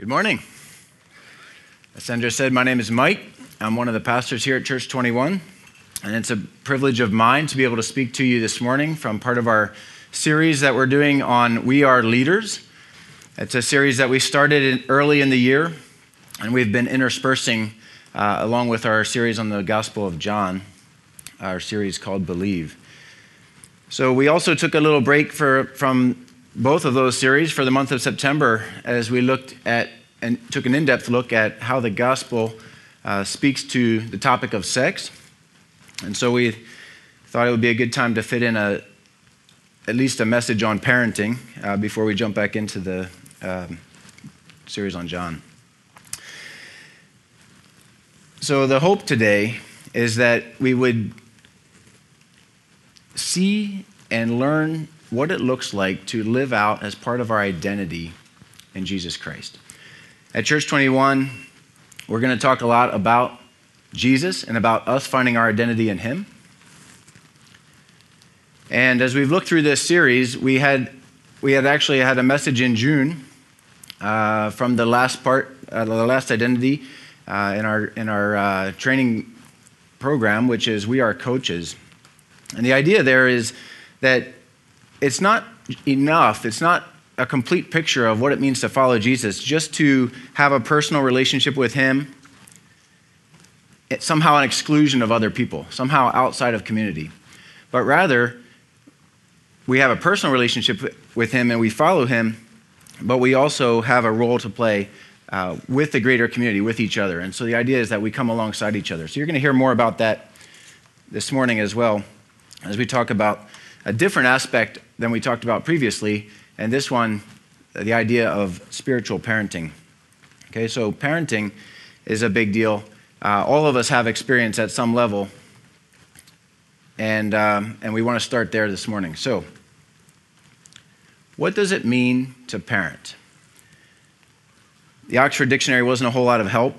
Good morning. As Sandra said, my name is Mike. I'm one of the pastors here at Church 21, and it's a privilege of mine to be able to speak to you this morning from part of our series that we're doing on We Are Leaders. It's a series that we started in early in the year, and we've been interspersing uh, along with our series on the Gospel of John, our series called Believe. So we also took a little break for, from both of those series for the month of September as we looked at and took an in depth look at how the gospel uh, speaks to the topic of sex. And so we thought it would be a good time to fit in a, at least a message on parenting uh, before we jump back into the um, series on John. So, the hope today is that we would see and learn what it looks like to live out as part of our identity in Jesus Christ. At Church 21, we're going to talk a lot about Jesus and about us finding our identity in Him. And as we've looked through this series, we had, we had actually had a message in June uh, from the last part, uh, the last identity uh, in our, in our uh, training program, which is We Are Coaches. And the idea there is that it's not enough, it's not a complete picture of what it means to follow Jesus just to have a personal relationship with Him, it's somehow an exclusion of other people, somehow outside of community. But rather, we have a personal relationship with Him and we follow Him, but we also have a role to play uh, with the greater community, with each other. And so the idea is that we come alongside each other. So you're going to hear more about that this morning as well as we talk about a different aspect than we talked about previously, and this one, the idea of spiritual parenting. Okay, so parenting is a big deal. Uh, all of us have experience at some level, and, um, and we want to start there this morning. So, what does it mean to parent? The Oxford Dictionary wasn't a whole lot of help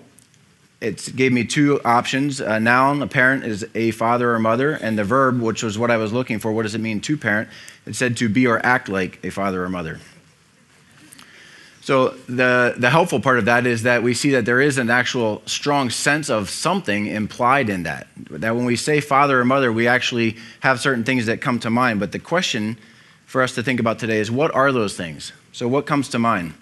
it gave me two options a noun a parent is a father or mother and the verb which was what i was looking for what does it mean to parent? It said to be or act like a father or mother. So the, the helpful part of that is that we see that there is an actual strong sense of something implied in that. That when we say father or mother we actually have certain things that come to mind. But the question for us to think about today is what are those things? So what comes to mind?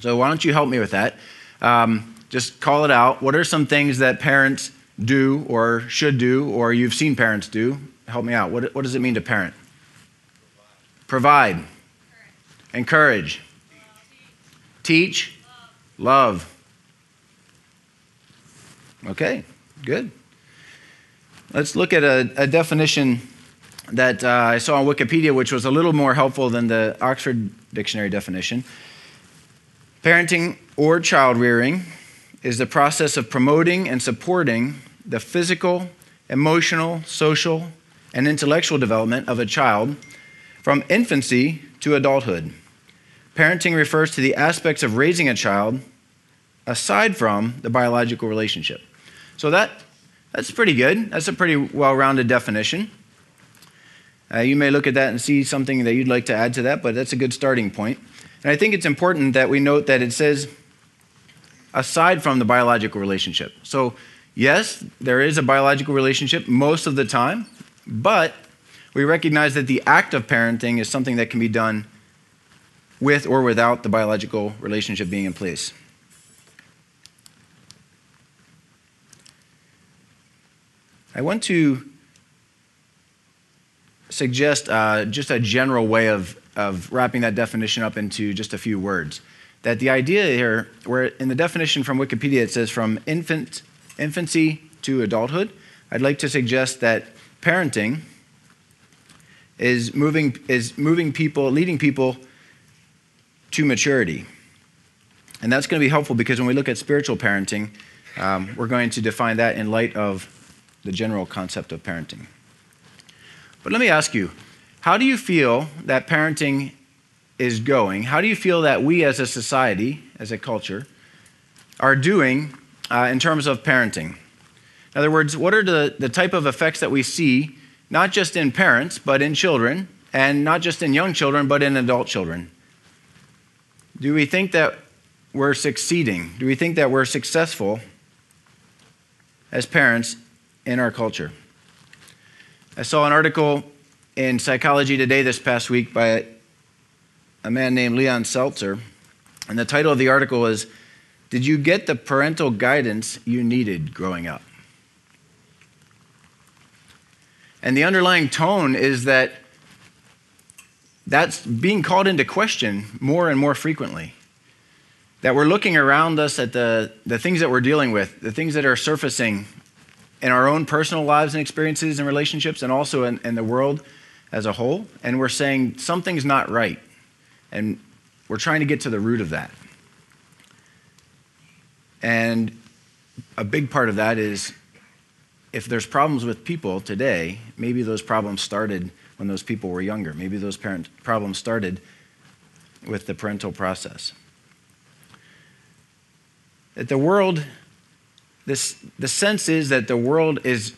So why don't you help me with that? Um, just call it out. What are some things that parents do or should do or you've seen parents do? Help me out. What, what does it mean to parent? Provide. Encourage. Teach. Love. Okay, good. Let's look at a, a definition that uh, I saw on Wikipedia, which was a little more helpful than the Oxford Dictionary definition. Parenting or child rearing is the process of promoting and supporting the physical, emotional, social, and intellectual development of a child from infancy to adulthood. Parenting refers to the aspects of raising a child aside from the biological relationship. So that, that's pretty good. That's a pretty well rounded definition. Uh, you may look at that and see something that you'd like to add to that, but that's a good starting point. And I think it's important that we note that it says aside from the biological relationship. So, yes, there is a biological relationship most of the time, but we recognize that the act of parenting is something that can be done with or without the biological relationship being in place. I want to suggest uh, just a general way of, of wrapping that definition up into just a few words that the idea here, where in the definition from Wikipedia it says from infant, infancy to adulthood, I'd like to suggest that parenting is moving, is moving people, leading people to maturity. And that's going to be helpful because when we look at spiritual parenting, um, we're going to define that in light of the general concept of parenting. But let me ask you how do you feel that parenting is going, how do you feel that we as a society, as a culture, are doing uh, in terms of parenting? In other words, what are the, the type of effects that we see, not just in parents, but in children, and not just in young children, but in adult children? Do we think that we're succeeding? Do we think that we're successful as parents in our culture? I saw an article in Psychology Today this past week by a man named Leon Seltzer, and the title of the article was Did You Get the Parental Guidance You Needed Growing Up? And the underlying tone is that that's being called into question more and more frequently. That we're looking around us at the, the things that we're dealing with, the things that are surfacing in our own personal lives and experiences and relationships, and also in, in the world as a whole, and we're saying something's not right. And we're trying to get to the root of that. And a big part of that is if there's problems with people today, maybe those problems started when those people were younger. Maybe those parent problems started with the parental process. That the world, this, the sense is that the world is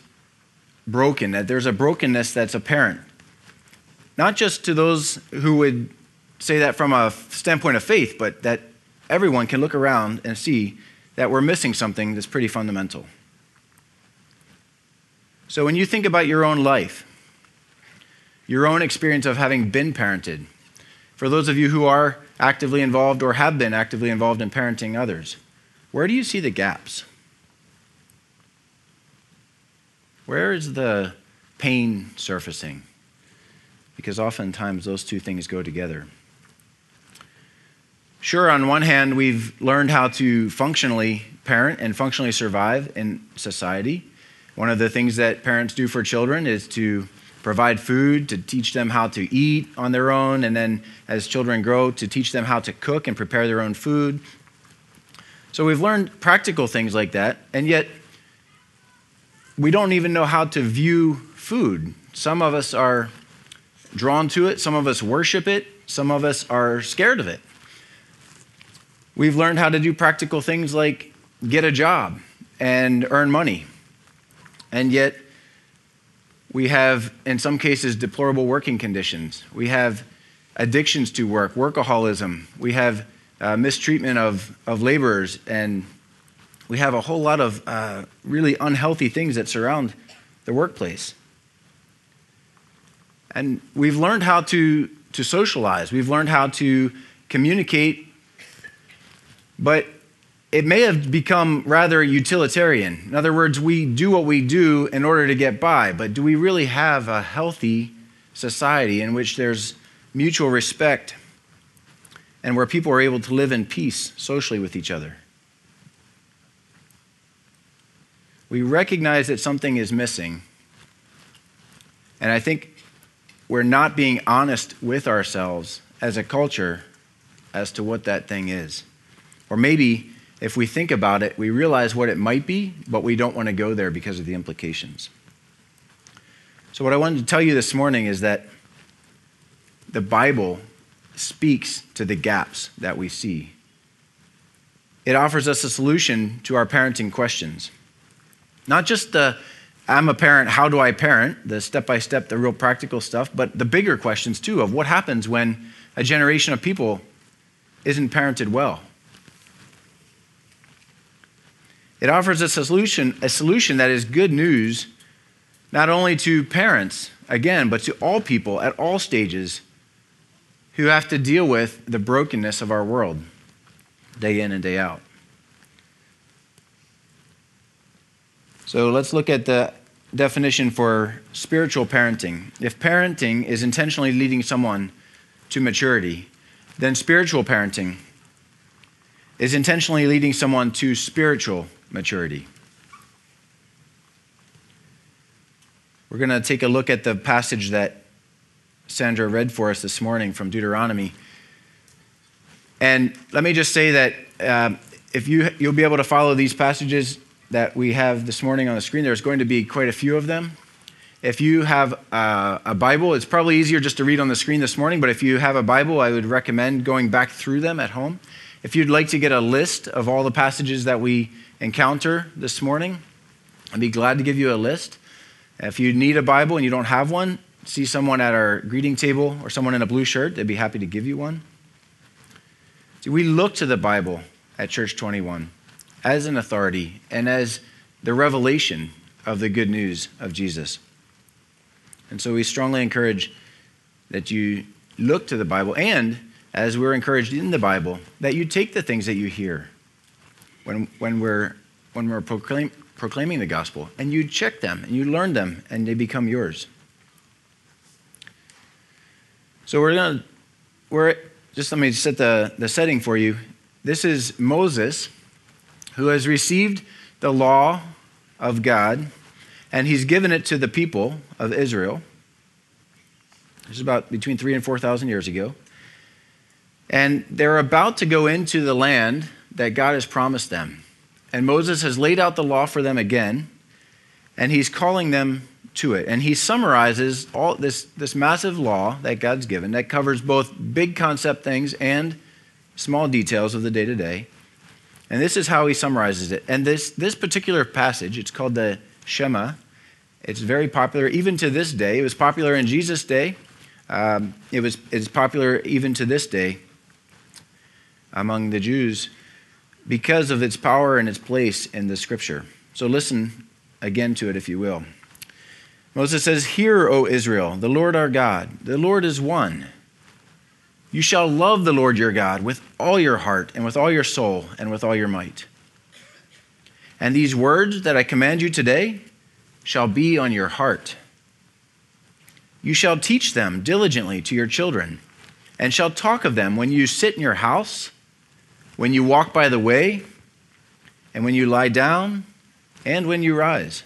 broken, that there's a brokenness that's apparent. Not just to those who would say that from a standpoint of faith, but that everyone can look around and see that we're missing something that's pretty fundamental. So when you think about your own life, your own experience of having been parented, for those of you who are actively involved or have been actively involved in parenting others, where do you see the gaps? Where is the pain surfacing? Because oftentimes those two things go together. Sure, on one hand, we've learned how to functionally parent and functionally survive in society. One of the things that parents do for children is to provide food, to teach them how to eat on their own, and then as children grow, to teach them how to cook and prepare their own food. So we've learned practical things like that, and yet we don't even know how to view food. Some of us are drawn to it, some of us worship it, some of us are scared of it. We've learned how to do practical things like get a job and earn money. And yet, we have, in some cases, deplorable working conditions. We have addictions to work, workaholism. We have uh, mistreatment of, of laborers. And we have a whole lot of uh, really unhealthy things that surround the workplace. And we've learned how to, to socialize, we've learned how to communicate but it may have become rather utilitarian. In other words, we do what we do in order to get by, but do we really have a healthy society in which there's mutual respect and where people are able to live in peace socially with each other? We recognize that something is missing, and I think we're not being honest with ourselves as a culture as to what that thing is. Or maybe if we think about it, we realize what it might be, but we don't want to go there because of the implications. So, what I wanted to tell you this morning is that the Bible speaks to the gaps that we see. It offers us a solution to our parenting questions. Not just the I'm a parent, how do I parent, the step by step, the real practical stuff, but the bigger questions too of what happens when a generation of people isn't parented well. It offers a solution, a solution that is good news not only to parents, again, but to all people at all stages who have to deal with the brokenness of our world day in and day out. So let's look at the definition for spiritual parenting. If parenting is intentionally leading someone to maturity, then spiritual parenting is intentionally leading someone to spiritual maturity. We're going to take a look at the passage that Sandra read for us this morning from Deuteronomy. And let me just say that uh, if you, you'll be able to follow these passages that we have this morning on the screen, there's going to be quite a few of them. If you have uh, a Bible, it's probably easier just to read on the screen this morning, but if you have a Bible, I would recommend going back through them at home. If you'd like to get a list of all the passages that we encounter this morning, I'd be glad to give you a list. If you need a Bible and you don't have one, see someone at our greeting table or someone in a blue shirt, they'd be happy to give you one. See, we look to the Bible at Church 21 as an authority and as the revelation of the good news of Jesus. And so we strongly encourage that you look to the Bible and, as we're encouraged in the Bible, that you take the things that you hear when, when we're, when we're proclaim, proclaiming the gospel and you check them and you learn them and they become yours. So we're going to, we're, just let me set the, the setting for you. This is Moses who has received the law of God and he's given it to the people of Israel. This is about between three and 4,000 years ago. And they're about to go into the land that God has promised them. And Moses has laid out the law for them again, and he's calling them to it. And he summarizes all this, this massive law that God's given that covers both big concept things and small details of the day to day. And this is how he summarizes it. And this, this particular passage, it's called the Shema. It's very popular even to this day. It was popular in Jesus' day. Um, it was, it's popular even to this day among the Jews because of its power and its place in the scripture. So listen again to it, if you will. Moses says, Hear, O Israel, the Lord our God, the Lord is one. You shall love the Lord your God with all your heart, and with all your soul, and with all your might. And these words that I command you today shall be on your heart. You shall teach them diligently to your children, and shall talk of them when you sit in your house, when you walk by the way, and when you lie down, and when you rise.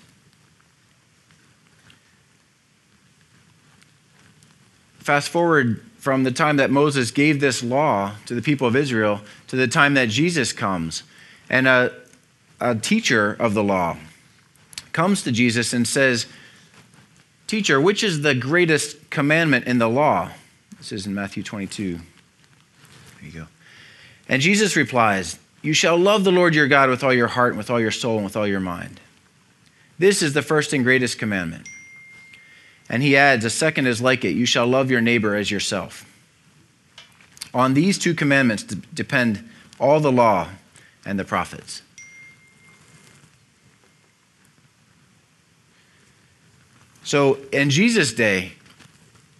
Fast forward from the time that Moses gave this law to the people of Israel to the time that Jesus comes. And a, a teacher of the law comes to Jesus and says, Teacher, which is the greatest commandment in the law? This is in Matthew 22. There you go. And Jesus replies, You shall love the Lord your God with all your heart, and with all your soul, and with all your mind. This is the first and greatest commandment. And he adds, A second is like it you shall love your neighbor as yourself. On these two commandments depend all the law and the prophets. So in Jesus' day,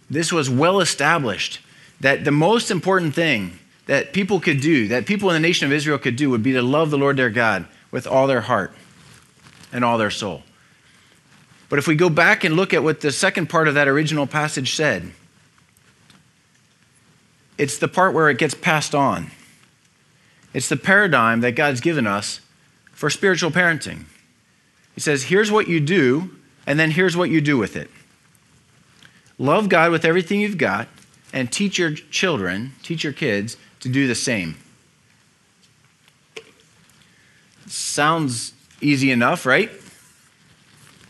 this was well established that the most important thing that people could do, that people in the nation of Israel could do, would be to love the Lord their God with all their heart and all their soul. But if we go back and look at what the second part of that original passage said, it's the part where it gets passed on. It's the paradigm that God's given us for spiritual parenting. He says, here's what you do and then here's what you do with it love God with everything you've got, and teach your children, teach your kids to do the same. Sounds easy enough, right?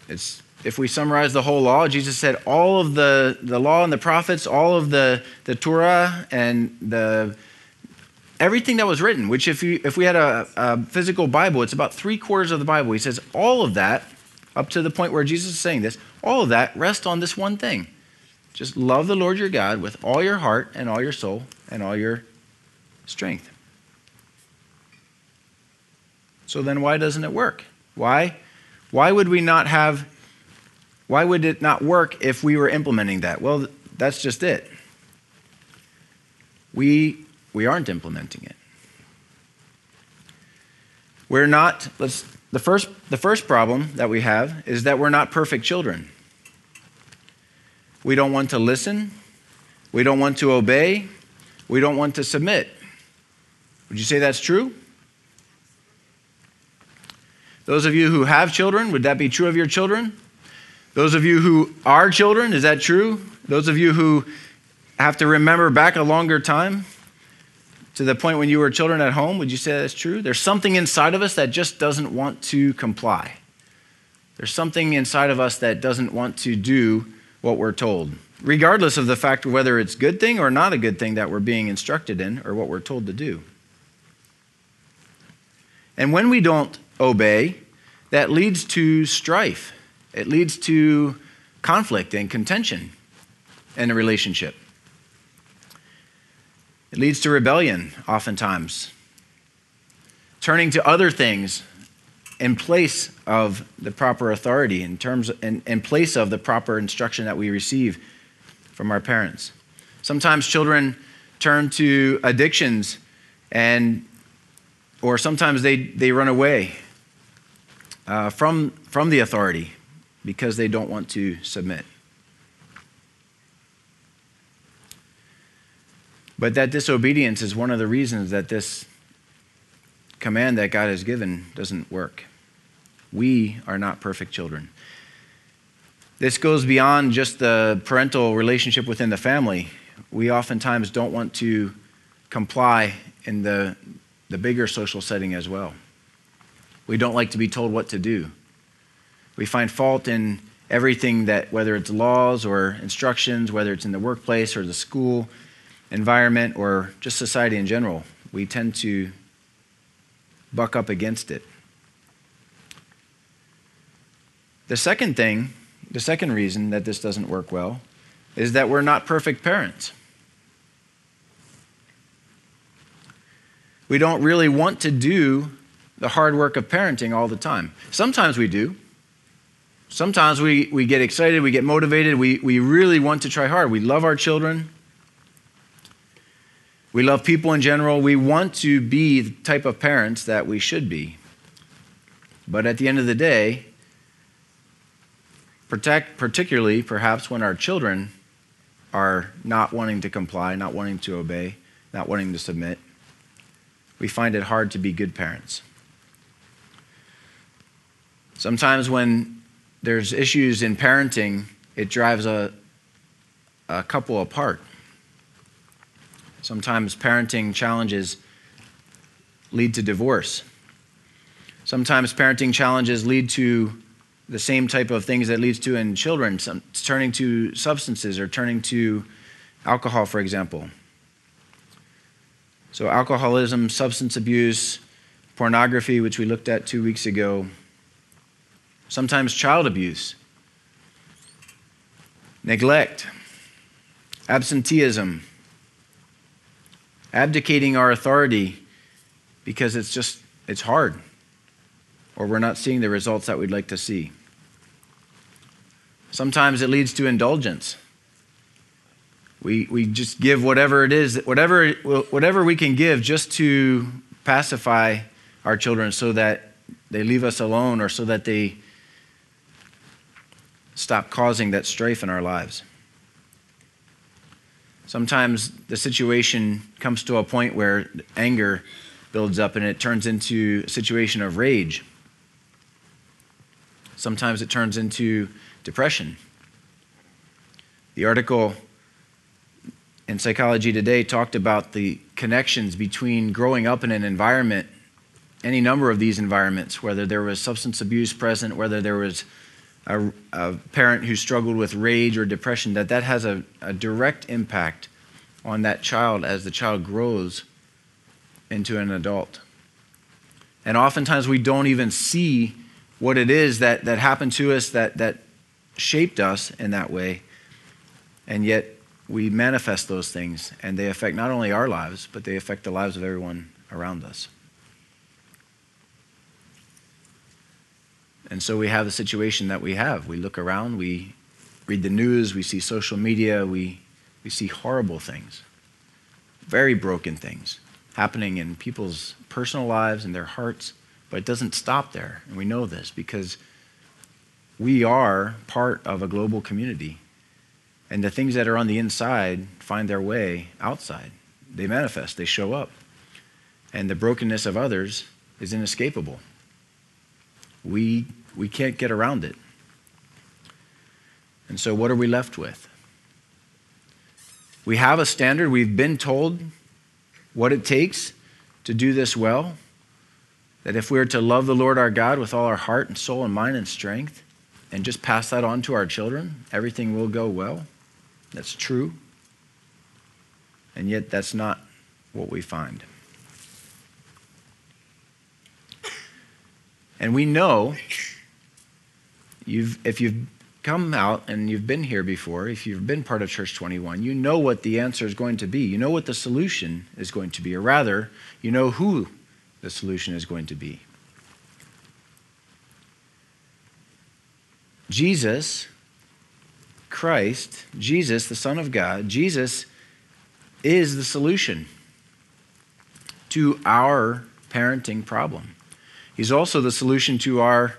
It's if we summarize the whole law, Jesus said all of the, the law and the prophets, all of the, the Torah and the everything that was written, which if, you, if we had a, a physical Bible, it's about three quarters of the Bible. He says all of that up to the point where Jesus is saying this, all of that rests on this one thing. Just love the Lord your God with all your heart and all your soul and all your strength. So then why doesn't it work? Why? Why would we not have why would it not work if we were implementing that? Well, that's just it. We we aren't implementing it. We're not let's the first, the first problem that we have is that we're not perfect children. We don't want to listen. We don't want to obey. We don't want to submit. Would you say that's true? Those of you who have children, would that be true of your children? Those of you who are children, is that true? Those of you who have to remember back a longer time, to the point when you were children at home, would you say that's true? There's something inside of us that just doesn't want to comply. There's something inside of us that doesn't want to do what we're told, regardless of the fact whether it's a good thing or not a good thing that we're being instructed in or what we're told to do. And when we don't obey, that leads to strife. It leads to conflict and contention in a relationship. It leads to rebellion, oftentimes. turning to other things in place of the proper authority, in terms in, in place of the proper instruction that we receive from our parents. Sometimes children turn to addictions and or sometimes they, they run away uh, from, from the authority because they don't want to submit. But that disobedience is one of the reasons that this command that God has given doesn't work. We are not perfect children. This goes beyond just the parental relationship within the family. We oftentimes don't want to comply in the, the bigger social setting as well. We don't like to be told what to do. We find fault in everything that, whether it's laws or instructions, whether it's in the workplace or the school environment or just society in general, we tend to buck up against it. The second thing, the second reason that this doesn't work well, is that we're not perfect parents. We don't really want to do the hard work of parenting all the time. Sometimes we do. Sometimes we, we get excited, we get motivated, we, we really want to try hard. We love our children, we love people in general. We want to be the type of parents that we should be. But at the end of the day, protect, particularly perhaps when our children are not wanting to comply, not wanting to obey, not wanting to submit, we find it hard to be good parents. Sometimes when there's issues in parenting, it drives a, a couple apart. Sometimes parenting challenges lead to divorce. Sometimes parenting challenges lead to the same type of things that leads to in children, some, turning to substances or turning to alcohol, for example. So, alcoholism, substance abuse, pornography, which we looked at two weeks ago, sometimes child abuse, neglect, absenteeism, abdicating our authority because it's just it's hard or we're not seeing the results that we'd like to see. Sometimes it leads to indulgence. We, we just give whatever it is, whatever, whatever we can give just to pacify our children so that they leave us alone or so that they stop causing that strife in our lives. Sometimes the situation comes to a point where anger builds up and it turns into a situation of rage. Sometimes it turns into depression. The article in Psychology Today talked about the connections between growing up in an environment, any number of these environments, whether there was substance abuse present, whether there was a, a parent who struggled with rage or depression, that that has a, a direct impact on that child as the child grows into an adult. And oftentimes we don't even see what it is that, that happened to us that, that shaped us in that way. And yet we manifest those things, and they affect not only our lives, but they affect the lives of everyone around us. And so we have the situation that we have. We look around, we read the news, we see social media, we, we see horrible things, very broken things happening in people's personal lives and their hearts, but it doesn't stop there. And we know this because we are part of a global community. And the things that are on the inside find their way outside. They manifest, they show up. And the brokenness of others is inescapable. We we can't get around it. And so, what are we left with? We have a standard. We've been told what it takes to do this well. That if we are to love the Lord our God with all our heart and soul and mind and strength, and just pass that on to our children, everything will go well. That's true. And yet, that's not what we find. And we know You've, if you've come out and you've been here before, if you've been part of Church 21, you know what the answer is going to be. You know what the solution is going to be, or rather, you know who the solution is going to be. Jesus, Christ, Jesus, the Son of God, Jesus is the solution to our parenting problem. He's also the solution to our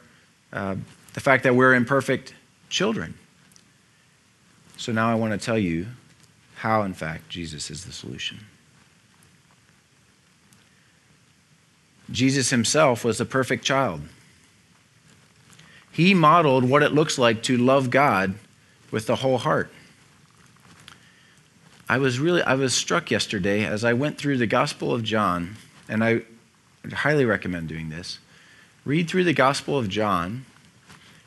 uh, the fact that we're imperfect children. So now I want to tell you how, in fact, Jesus is the solution. Jesus himself was a perfect child. He modeled what it looks like to love God with the whole heart. I was really I was struck yesterday as I went through the Gospel of John, and I highly recommend doing this. Read through the Gospel of John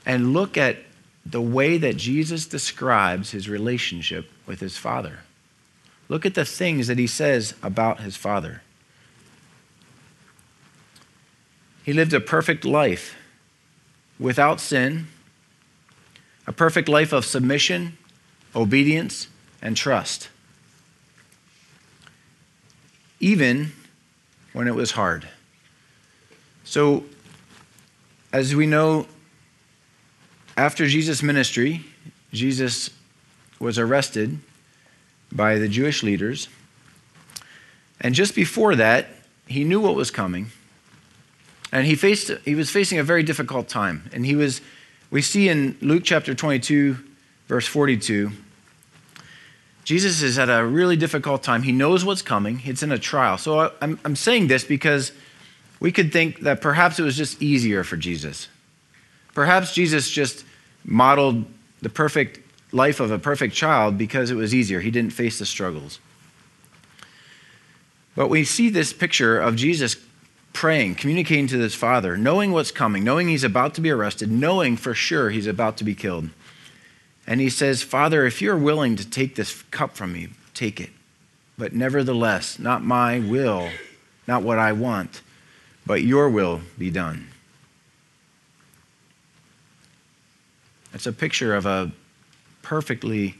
and look at the way that Jesus describes his relationship with his Father. Look at the things that he says about his Father. He lived a perfect life without sin, a perfect life of submission, obedience, and trust. Even when it was hard. So, as we know, after Jesus' ministry, Jesus was arrested by the Jewish leaders. And just before that, he knew what was coming. And he, faced, he was facing a very difficult time. And he was, we see in Luke chapter 22, verse 42, Jesus is at a really difficult time. He knows what's coming, it's in a trial. So uh, I'm, I'm saying this because we could think that perhaps it was just easier for Jesus. Perhaps Jesus just modeled the perfect life of a perfect child because it was easier. He didn't face the struggles. But we see this picture of Jesus praying, communicating to his father, knowing what's coming, knowing he's about to be arrested, knowing for sure he's about to be killed. And he says, Father, if you're willing to take this cup from me, take it. But nevertheless, not my will, not what I want, but your will be done. It's a picture of a perfectly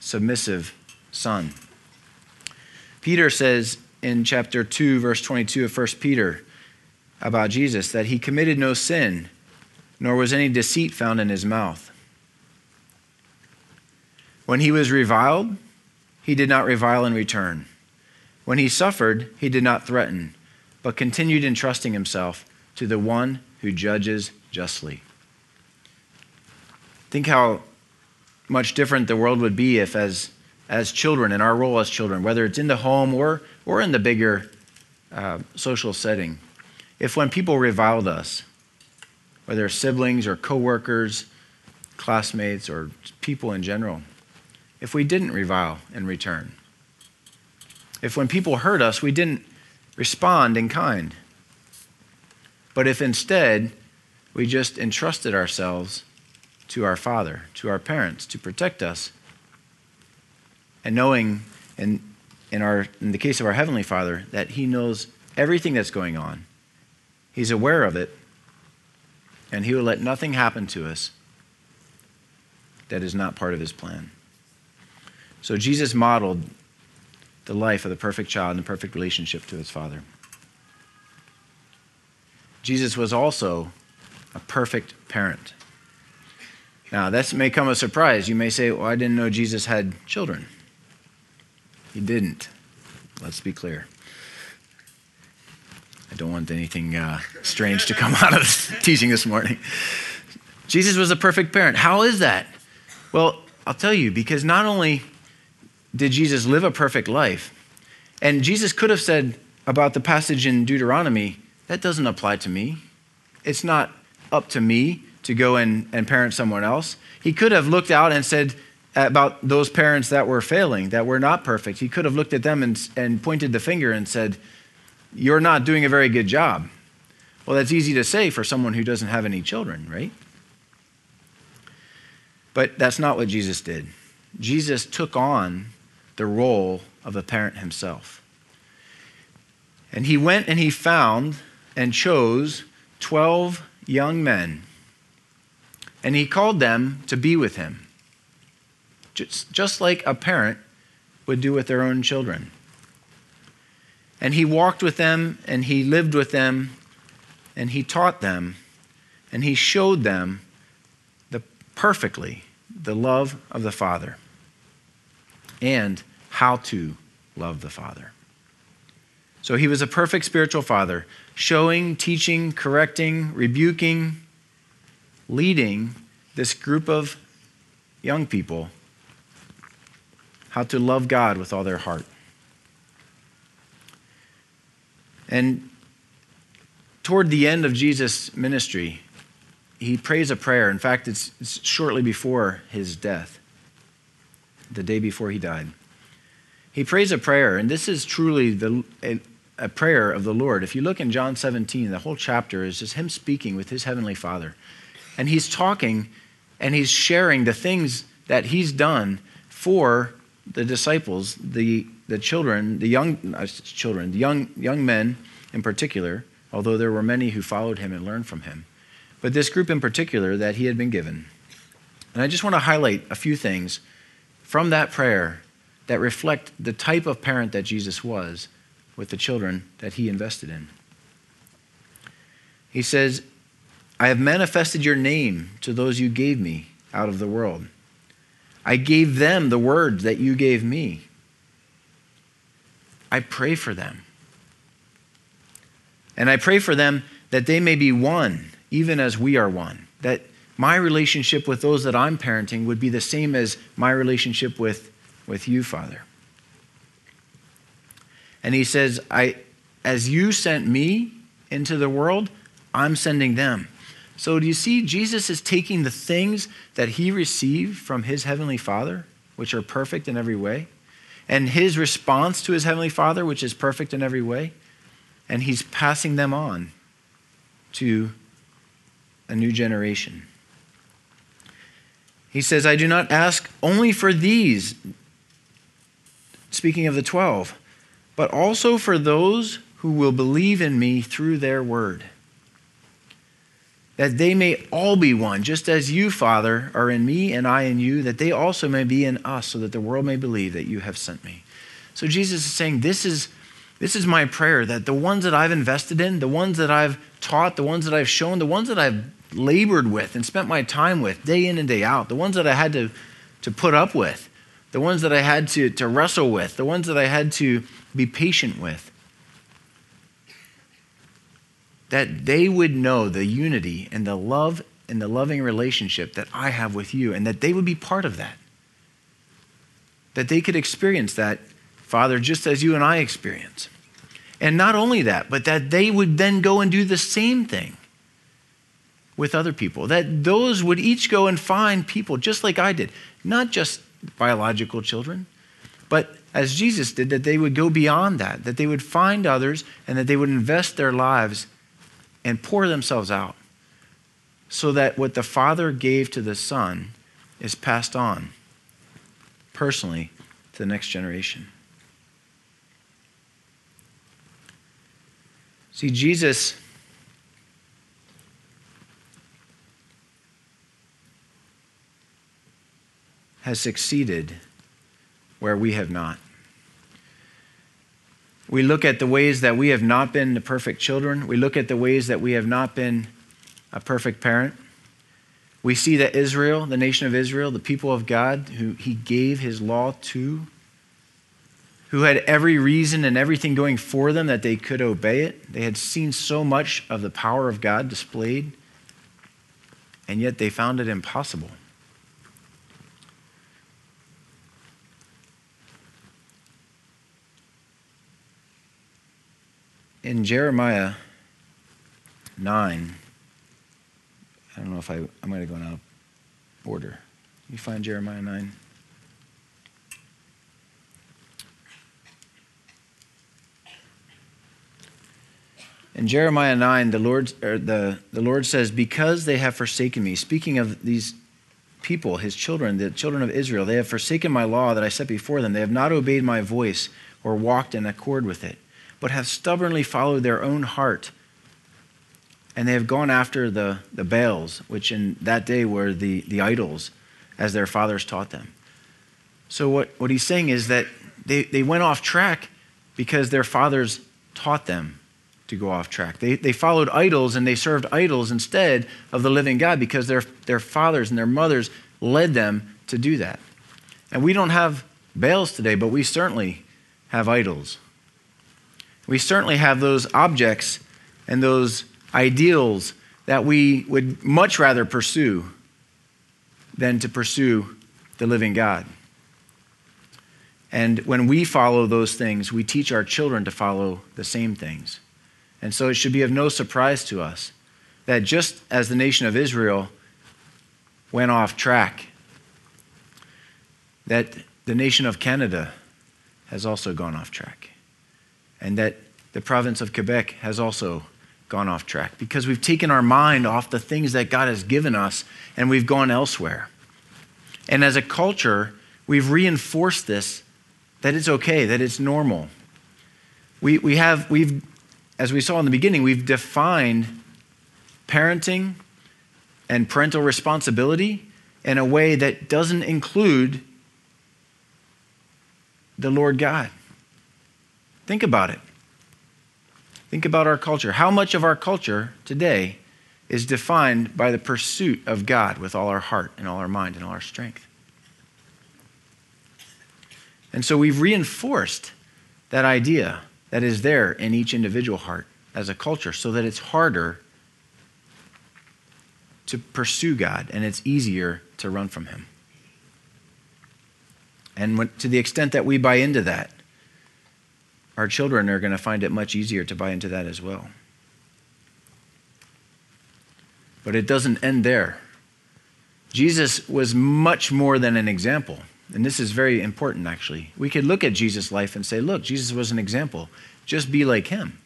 submissive son. Peter says in chapter 2, verse 22 of 1 Peter about Jesus that he committed no sin, nor was any deceit found in his mouth. When he was reviled, he did not revile in return. When he suffered, he did not threaten, but continued entrusting himself to the one who judges justly. Think how much different the world would be if, as, as children, in our role as children, whether it's in the home or or in the bigger uh, social setting, if when people reviled us, whether siblings or coworkers, classmates, or people in general, if we didn't revile in return, if when people hurt us, we didn't respond in kind, but if instead we just entrusted ourselves to our Father, to our parents, to protect us, and knowing and in, our, in the case of our Heavenly Father, that He knows everything that's going on. He's aware of it, and He will let nothing happen to us that is not part of His plan. So Jesus modeled the life of the perfect child and the perfect relationship to His Father. Jesus was also a perfect parent. Now, this may come as a surprise. You may say, Well, I didn't know Jesus had children. He didn't. Let's be clear. I don't want anything uh, strange to come out of this teaching this morning. Jesus was a perfect parent. How is that? Well, I'll tell you, because not only did Jesus live a perfect life, and Jesus could have said about the passage in Deuteronomy, that doesn't apply to me. It's not up to me to go and, and parent someone else. He could have looked out and said, about those parents that were failing, that were not perfect. He could have looked at them and, and pointed the finger and said, You're not doing a very good job. Well, that's easy to say for someone who doesn't have any children, right? But that's not what Jesus did. Jesus took on the role of a parent himself. And he went and he found and chose 12 young men, and he called them to be with him just, just like a parent would do with their own children. And he walked with them, and he lived with them, and he taught them, and he showed them the, perfectly the love of the Father and how to love the Father. So he was a perfect spiritual father, showing, teaching, correcting, rebuking, leading this group of young people how to love God with all their heart. And toward the end of Jesus' ministry, he prays a prayer. In fact, it's, it's, shortly before his death, the day before he died. He prays a prayer, and this is truly the, a, a prayer of the Lord. If you look in John 17, the whole chapter is just him speaking with his heavenly Father. And he's talking and he's sharing the things that he's done for the disciples, the, the children, the young uh, children, the young, young men in particular, although there were many who followed him and learned from him. But this group in particular that he had been given. And I just want to highlight a few things from that prayer that reflect the type of parent that Jesus was with the children that he invested in. He says, I have manifested your name to those you gave me out of the world. I gave them the words that you gave me. I pray for them. And I pray for them that they may be one, even as we are one. That my relationship with those that I'm parenting would be the same as my relationship with, with you, Father. And he says, I, As you sent me into the world, I'm sending them. So, do you see, Jesus is taking the things that he received from his heavenly Father, which are perfect in every way, and his response to his heavenly Father, which is perfect in every way, and he's passing them on to a new generation. He says, I do not ask only for these, speaking of the 12, but also for those who will believe in me through their word that they may all be one, just as you, Father, are in me and I in you, that they also may be in us, so that the world may believe that you have sent me. So Jesus is saying, This is, this is my prayer that the ones that I've invested in, the ones that I've taught, the ones that I've shown, the ones that I've labored with and spent my time with day in and day out, the ones that I had to, to put up with, the ones that I had to, to wrestle with, the ones that I had to be patient with, that they would know the unity and the love and the loving relationship that I have with you, and that they would be part of that. That they could experience that, Father, just as you and I experience. And not only that, but that they would then go and do the same thing with other people. That those would each go and find people just like I did, not just biological children, but as Jesus did, that they would go beyond that, that they would find others and that they would invest their lives and pour themselves out so that what the Father gave to the Son is passed on personally to the next generation. See, Jesus has succeeded where we have not. We look at the ways that we have not been the perfect children. We look at the ways that we have not been a perfect parent. We see that Israel, the nation of Israel, the people of God, who he gave his law to, who had every reason and everything going for them that they could obey it. They had seen so much of the power of God displayed, and yet they found it impossible. In Jeremiah 9, I don't know if I, I might have gone out of order. You find Jeremiah 9? In Jeremiah 9, the Lord, er, the, the Lord says, Because they have forsaken me, speaking of these people, his children, the children of Israel, they have forsaken my law that I set before them. They have not obeyed my voice or walked in accord with it but have stubbornly followed their own heart. And they have gone after the, the Baals, which in that day were the, the idols, as their fathers taught them. So, what, what he's saying is that they, they went off track because their fathers taught them to go off track. They, they followed idols and they served idols instead of the living God because their, their fathers and their mothers led them to do that. And we don't have Baals today, but we certainly have idols. We certainly have those objects and those ideals that we would much rather pursue than to pursue the living God. And when we follow those things, we teach our children to follow the same things. And so it should be of no surprise to us that just as the nation of Israel went off track, that the nation of Canada has also gone off track. And that the province of Quebec has also gone off track because we've taken our mind off the things that God has given us and we've gone elsewhere. And as a culture, we've reinforced this that it's okay, that it's normal. We, we have, we've, as we saw in the beginning, we've defined parenting and parental responsibility in a way that doesn't include the Lord God. Think about it. Think about our culture. How much of our culture today is defined by the pursuit of God with all our heart and all our mind and all our strength? And so we've reinforced that idea that is there in each individual heart as a culture so that it's harder to pursue God and it's easier to run from Him. And when, to the extent that we buy into that, our children are going to find it much easier to buy into that as well. But it doesn't end there. Jesus was much more than an example. And this is very important, actually. We could look at Jesus' life and say, look, Jesus was an example. Just be like him.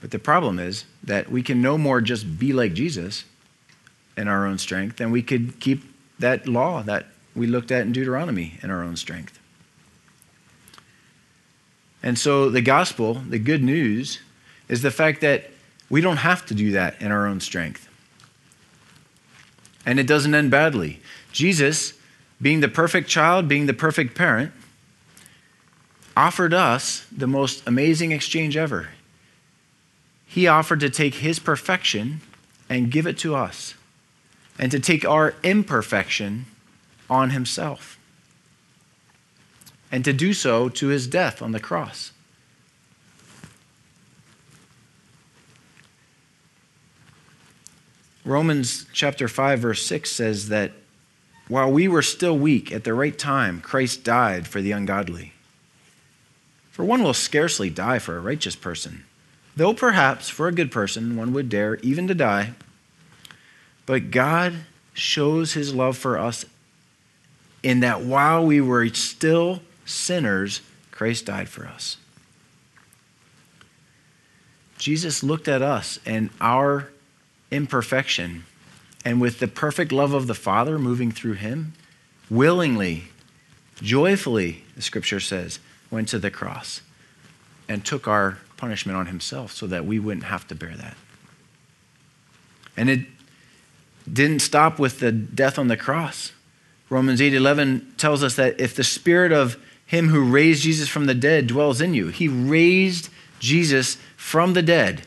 But the problem is that we can no more just be like Jesus in our own strength than we could keep that law that we looked at in Deuteronomy in our own strength. And so the gospel, the good news, is the fact that we don't have to do that in our own strength. And it doesn't end badly. Jesus, being the perfect child, being the perfect parent, offered us the most amazing exchange ever. He offered to take his perfection and give it to us, and to take our imperfection on himself, and to do so to his death on the cross. Romans chapter 5 verse 6 says that while we were still weak at the right time Christ died for the ungodly. For one will scarcely die for a righteous person, though perhaps for a good person one would dare even to die. But God shows his love for us in that while we were still sinners, Christ died for us. Jesus looked at us and our imperfection, and with the perfect love of the Father moving through him, willingly, joyfully, the scripture says, went to the cross and took our punishment on himself so that we wouldn't have to bear that. And it didn't stop with the death on the cross. Romans 8:11 tells us that if the spirit of him who raised Jesus from the dead dwells in you, he raised Jesus from the dead.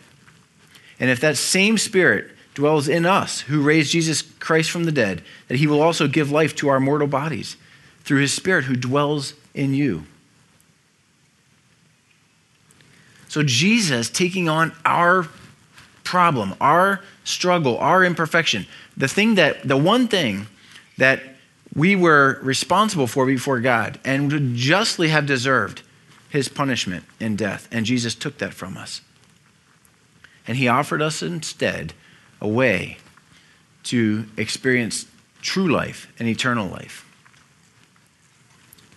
And if that same spirit dwells in us, who raised Jesus Christ from the dead, that he will also give life to our mortal bodies through his Spirit who dwells in you. So, Jesus taking on our problem, our struggle, our imperfection, the thing that, the one thing that we were responsible for before God and would justly have deserved his punishment in death. And Jesus took that from us. And he offered us instead a way to experience true life and eternal life.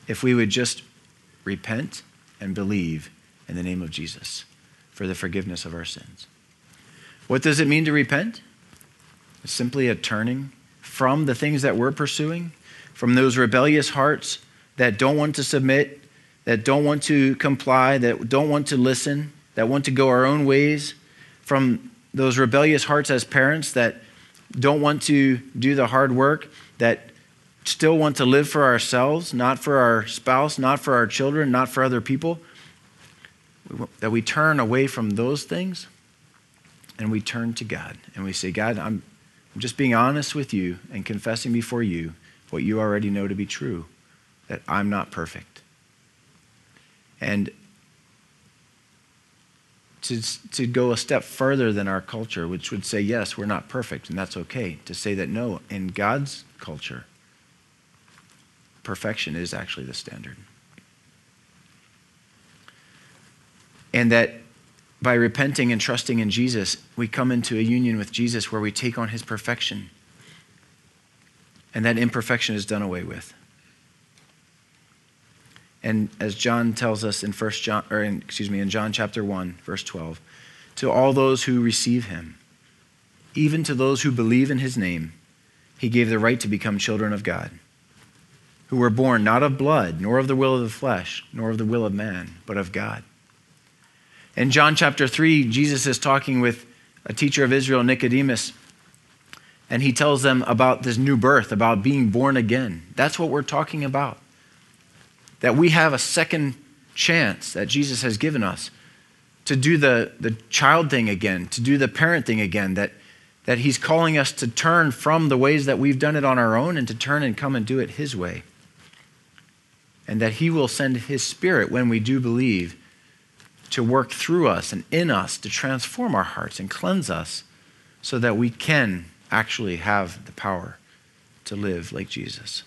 If we would just repent and believe in the name of Jesus for the forgiveness of our sins. What does it mean to repent? It's simply a turning from the things that we're pursuing, from those rebellious hearts that don't want to submit, that don't want to comply, that don't want to listen, that want to go our own ways, from those rebellious hearts as parents that don't want to do the hard work, that still want to live for ourselves, not for our spouse, not for our children, not for other people, that we turn away from those things and we turn to God and we say, God, I'm, just being honest with you and confessing before you what you already know to be true that I'm not perfect. And to, to go a step further than our culture, which would say, yes, we're not perfect, and that's okay. To say that, no, in God's culture, perfection is actually the standard. And that by repenting and trusting in Jesus, we come into a union with Jesus where we take on his perfection. And that imperfection is done away with. And as John tells us in first John or in, excuse me in John chapter 1 verse 12, to all those who receive him, even to those who believe in his name, he gave the right to become children of God, who were born not of blood, nor of the will of the flesh, nor of the will of man, but of God. In John chapter 3, Jesus is talking with a teacher of Israel, Nicodemus, and he tells them about this new birth, about being born again. That's what we're talking about that we have a second chance that Jesus has given us to do the, the child thing again, to do the parent thing again, that, that He's calling us to turn from the ways that we've done it on our own and to turn and come and do it His way. And that He will send His Spirit when we do believe to work through us and in us to transform our hearts and cleanse us so that we can actually have the power to live like Jesus.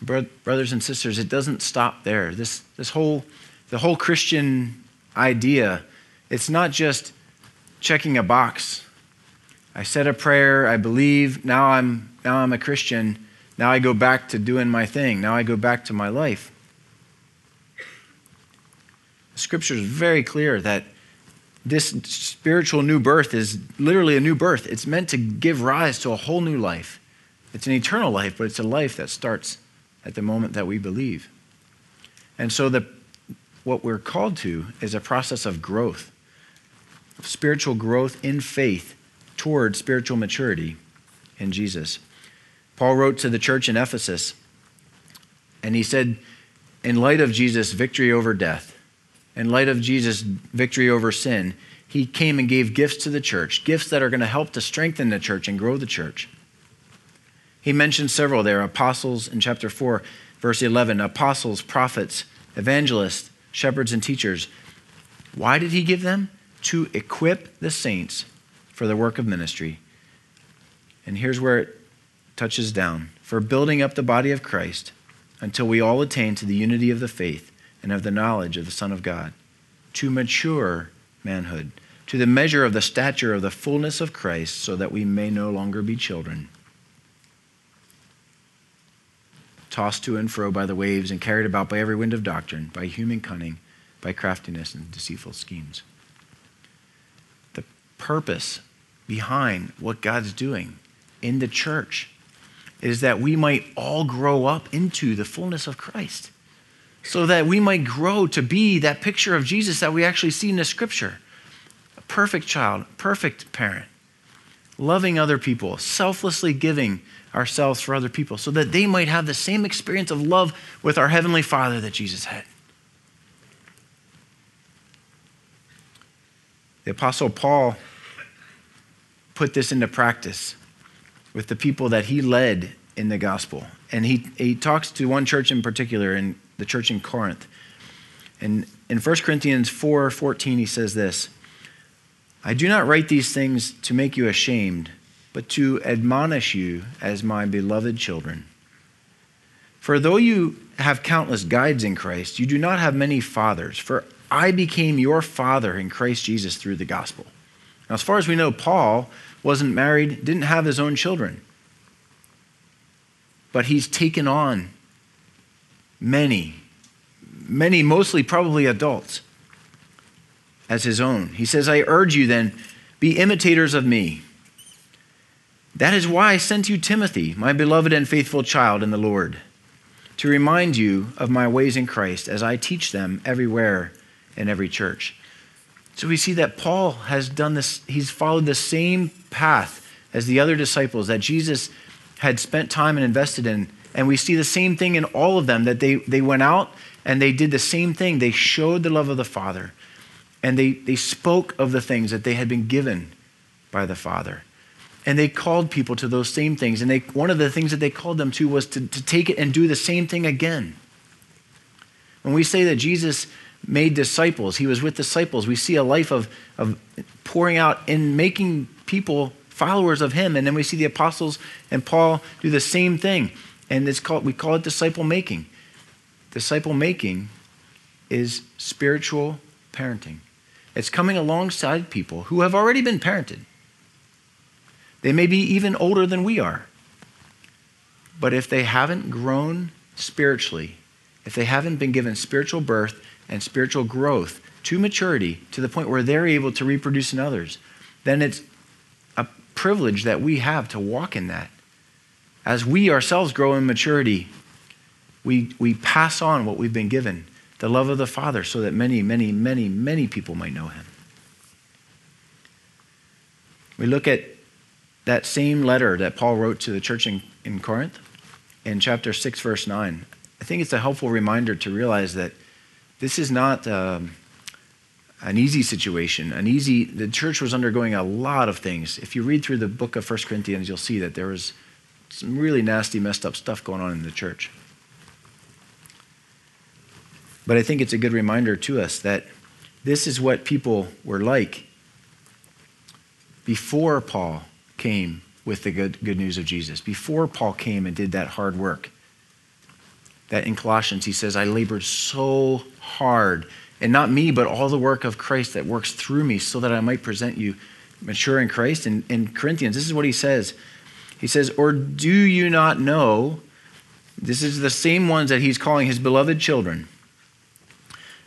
brothers and sisters, it doesn't stop there. This, this whole, the whole Christian idea, it's not just checking a box. I said a prayer, I believe, now I'm, now I'm a Christian, now I go back to doing my thing, now I go back to my life. The scripture is very clear that this spiritual new birth is literally a new birth. It's meant to give rise to a whole new life. It's an eternal life, but it's a life that starts at the moment that we believe. And so the, what we're called to is a process of growth, spiritual growth in faith toward spiritual maturity in Jesus. Paul wrote to the church in Ephesus, and he said, in light of Jesus' victory over death, in light of Jesus' victory over sin, he came and gave gifts to the church, gifts that are going to help to strengthen the church and grow the church. He mentions several there apostles in chapter 4, verse 11 apostles, prophets, evangelists, shepherds, and teachers. Why did he give them? To equip the saints for the work of ministry. And here's where it touches down for building up the body of Christ until we all attain to the unity of the faith and of the knowledge of the Son of God, to mature manhood, to the measure of the stature of the fullness of Christ, so that we may no longer be children tossed to and fro by the waves and carried about by every wind of doctrine, by human cunning, by craftiness and deceitful schemes. The purpose behind what God's doing in the church is that we might all grow up into the fullness of Christ. So that we might grow to be that picture of Jesus that we actually see in the scripture. A perfect child, perfect parent, loving other people, selflessly giving ourselves for other people so that they might have the same experience of love with our Heavenly Father that Jesus had. The Apostle Paul put this into practice with the people that he led in the gospel. And he, he talks to one church in particular, in the church in Corinth. And in 1 Corinthians 4 14, he says this I do not write these things to make you ashamed but to admonish you as my beloved children. For though you have countless guides in Christ, you do not have many fathers, for I became your father in Christ Jesus through the gospel. Now, as far as we know, Paul wasn't married, didn't have his own children. But he's taken on many, many, mostly probably adults, as his own. He says, I urge you then, be imitators of me that is why I sent you Timothy, my beloved and faithful child in the Lord, to remind you of my ways in Christ as I teach them everywhere in every church. So we see that Paul has done this, he's followed the same path as the other disciples that Jesus had spent time and invested in. And we see the same thing in all of them that they, they went out and they did the same thing. They showed the love of the Father and they, they spoke of the things that they had been given by the Father. And they called people to those same things. And they, one of the things that they called them to was to, to take it and do the same thing again. When we say that Jesus made disciples, he was with disciples, we see a life of, of pouring out and making people followers of him. And then we see the apostles and Paul do the same thing. And it's called, we call it disciple making. Disciple making is spiritual parenting. It's coming alongside people who have already been parented. They may be even older than we are. But if they haven't grown spiritually, if they haven't been given spiritual birth and spiritual growth to maturity to the point where they're able to reproduce in others, then it's a privilege that we have to walk in that. As we ourselves grow in maturity, we, we pass on what we've been given the love of the Father so that many, many, many, many people might know him. We look at that same letter that Paul wrote to the church in, in Corinth in chapter 6, verse 9. I think it's a helpful reminder to realize that this is not um, an easy situation. An easy, the church was undergoing a lot of things. If you read through the book of 1 Corinthians, you'll see that there was some really nasty, messed up stuff going on in the church. But I think it's a good reminder to us that this is what people were like before Paul came with the good, good news of Jesus, before Paul came and did that hard work. That in Colossians, he says, I labored so hard, and not me, but all the work of Christ that works through me, so that I might present you mature in Christ. And in Corinthians, this is what he says. He says, Or do you not know? This is the same ones that he's calling his beloved children.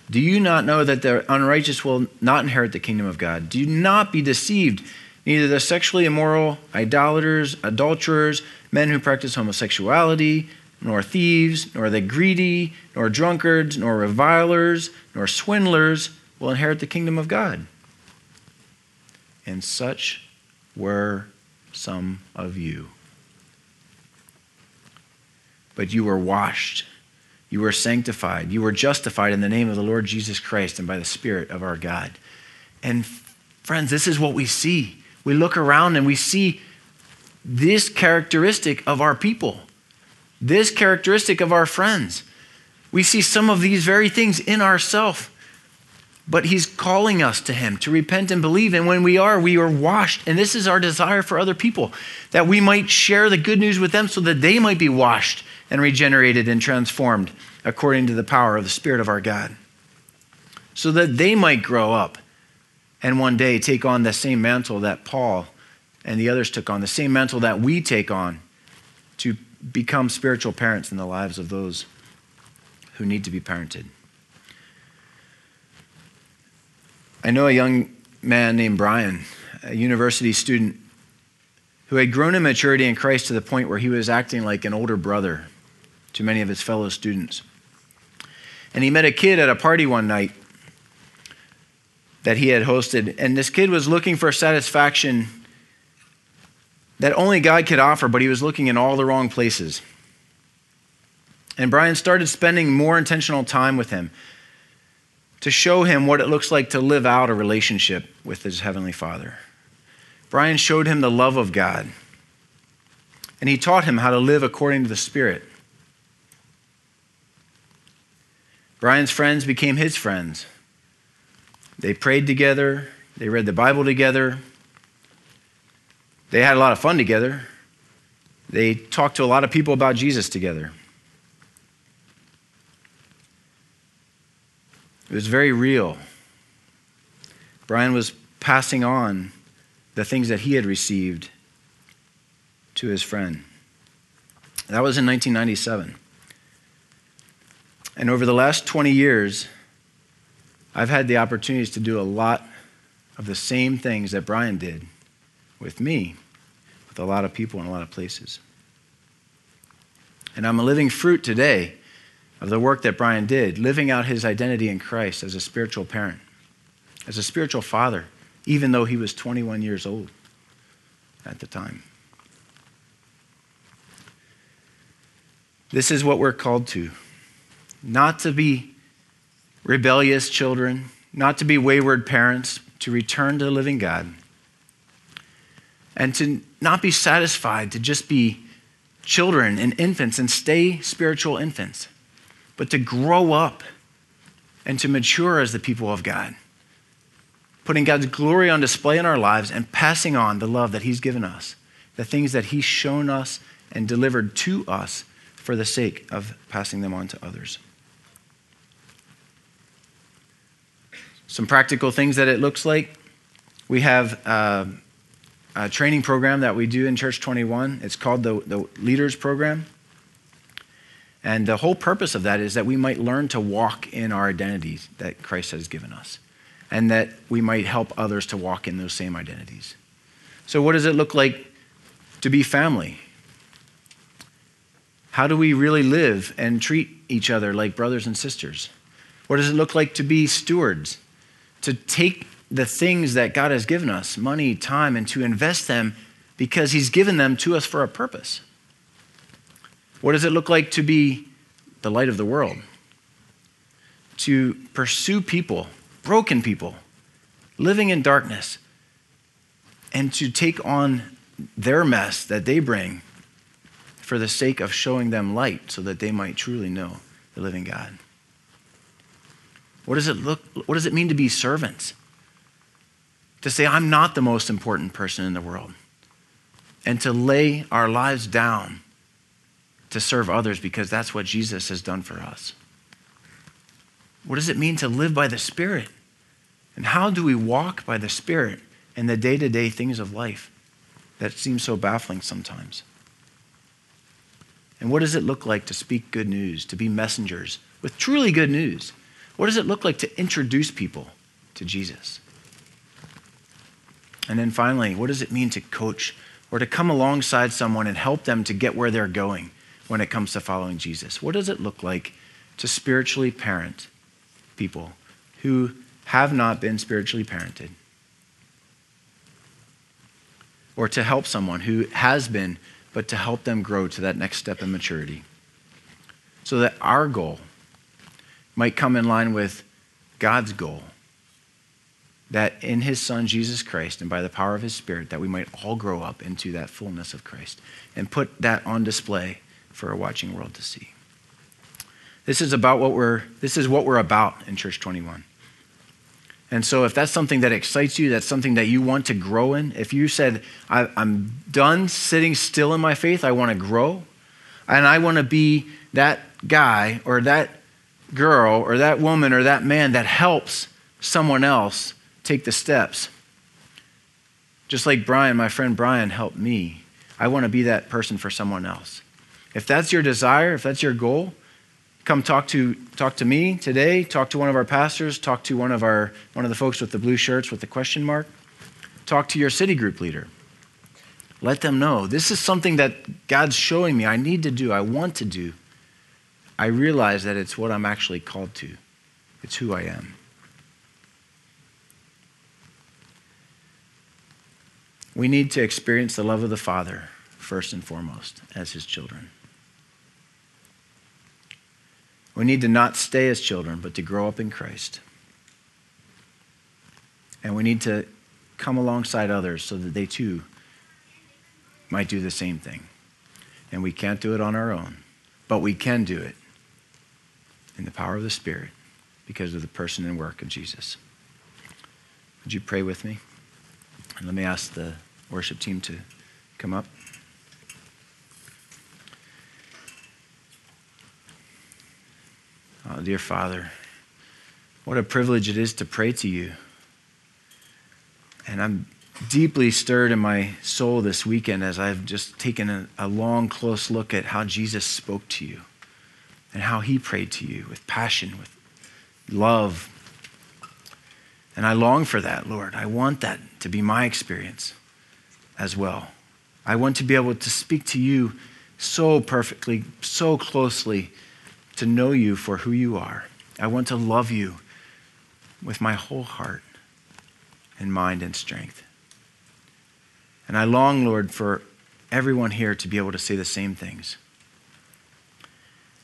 Do you not know that the unrighteous will not inherit the kingdom of God? Do not be deceived neither the sexually immoral, idolaters, adulterers, men who practice homosexuality, nor thieves, nor the greedy, nor drunkards, nor revilers, nor swindlers will inherit the kingdom of God. And such were some of you. But you were washed, you were sanctified, you were justified in the name of the Lord Jesus Christ and by the Spirit of our God. And friends, this is what we see we look around and we see this characteristic of our people, this characteristic of our friends. We see some of these very things in ourselves, but He's calling us to Him to repent and believe. And when we are, we are washed. And this is our desire for other people that we might share the good news with them so that they might be washed and regenerated and transformed according to the power of the Spirit of our God, so that they might grow up and one day take on the same mantle that Paul and the others took on, the same mantle that we take on to become spiritual parents in the lives of those who need to be parented. I know a young man named Brian, a university student, who had grown in maturity in Christ to the point where he was acting like an older brother to many of his fellow students. And he met a kid at a party one night that he had hosted. And this kid was looking for satisfaction that only God could offer, but he was looking in all the wrong places. And Brian started spending more intentional time with him to show him what it looks like to live out a relationship with his Heavenly Father. Brian showed him the love of God, and he taught him how to live according to the Spirit. Brian's friends became his friends. They prayed together, they read the Bible together, they had a lot of fun together, they talked to a lot of people about Jesus together. It was very real. Brian was passing on the things that he had received to his friend. That was in 1997. And over the last 20 years, I've had the opportunities to do a lot of the same things that Brian did with me, with a lot of people in a lot of places. And I'm a living fruit today of the work that Brian did, living out his identity in Christ as a spiritual parent, as a spiritual father, even though he was 21 years old. at the time. This is what we're called to not to be rebellious children, not to be wayward parents, to return to the living God, and to not be satisfied to just be children and infants and stay spiritual infants, but to grow up and to mature as the people of God, putting God's glory on display in our lives and passing on the love that He's given us, the things that He's shown us and delivered to us for the sake of passing them on to others. Some practical things that it looks like. We have uh, a training program that we do in Church 21. It's called the, the Leaders Program. And the whole purpose of that is that we might learn to walk in our identities that Christ has given us, and that we might help others to walk in those same identities. So, what does it look like to be family? How do we really live and treat each other like brothers and sisters? What does it look like to be stewards? To take the things that God has given us money, time, and to invest them because He's given them to us for a purpose. What does it look like to be the light of the world? To pursue people, broken people, living in darkness, and to take on their mess that they bring for the sake of showing them light so that they might truly know the living God. What does it look what does it mean to be servants? To say I'm not the most important person in the world and to lay our lives down to serve others because that's what Jesus has done for us. What does it mean to live by the Spirit? And how do we walk by the Spirit in the day to day things of life that seem so baffling sometimes? And what does it look like to speak good news, to be messengers with truly good news? What does it look like to introduce people to Jesus? And then finally, what does it mean to coach or to come alongside someone and help them to get where they're going when it comes to following Jesus? What does it look like to spiritually parent people who have not been spiritually parented? Or to help someone who has been but to help them grow to that next step in maturity. So that our goal might come in line with God's goal. That in his son Jesus Christ and by the power of his spirit that we might all grow up into that fullness of Christ and put that on display for a watching world to see. This is about what we're this is what we're about in church 21. And so, if that's something that excites you, that's something that you want to grow in, if you said, I, am done sitting still in my faith, I want to grow, and I want to be that guy or that girl or that woman or that man that helps someone else take the steps. Just like Brian, my friend Brian, helped me. I want to be that person for someone else. If that's your desire, if that's your goal, come talk to talk to me today. Talk to one of our pastors. Talk to one of our one of the folks with the blue shirts with the question mark. Talk to your city group leader. Let them know this is something that god's showing me i need to do i want to do. I realize that it's what i'm actually called to. It's who i am. We need to experience the love of the father first and foremost as his children we need to not stay as children, but to grow up in Christ. And we need to come alongside others so that they too might do the same thing. And we can't do it on our own, but we can do it in the power of the Spirit because of the person and work of Jesus. Would you pray with me? And let me ask the worship team to come up. Oh, dear Father, what a privilege it is to pray to you. And I'm deeply stirred in my soul this weekend as I've just taken a, a, long, close look at how Jesus spoke to you and how he prayed to you with passion, with love. And I long for that, Lord. I want that to be my experience as well. I want to be able to speak to you so perfectly, so closely to know you for who you are. I want to love you with my whole heart and mind and strength. And I long, Lord, for everyone here to be able to say the same things.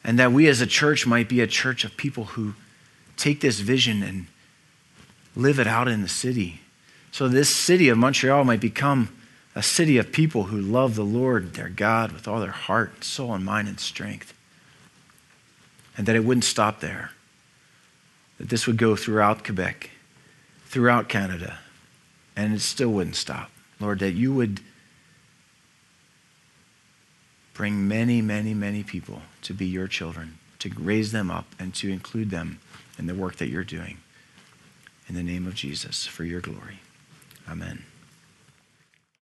And that we as a church might be a church of people who take this vision and live it out in the city. So this city of Montreal might become a city of people who love the Lord, their God, with all their heart, soul, and mind and strength. And that it wouldn't stop there. That this would go throughout Quebec, throughout Canada, and it still wouldn't stop. Lord, that you would bring many, many, many people to be your children, to raise them up, and to include them in the work that you're doing. In the name of Jesus, for your glory. Amen.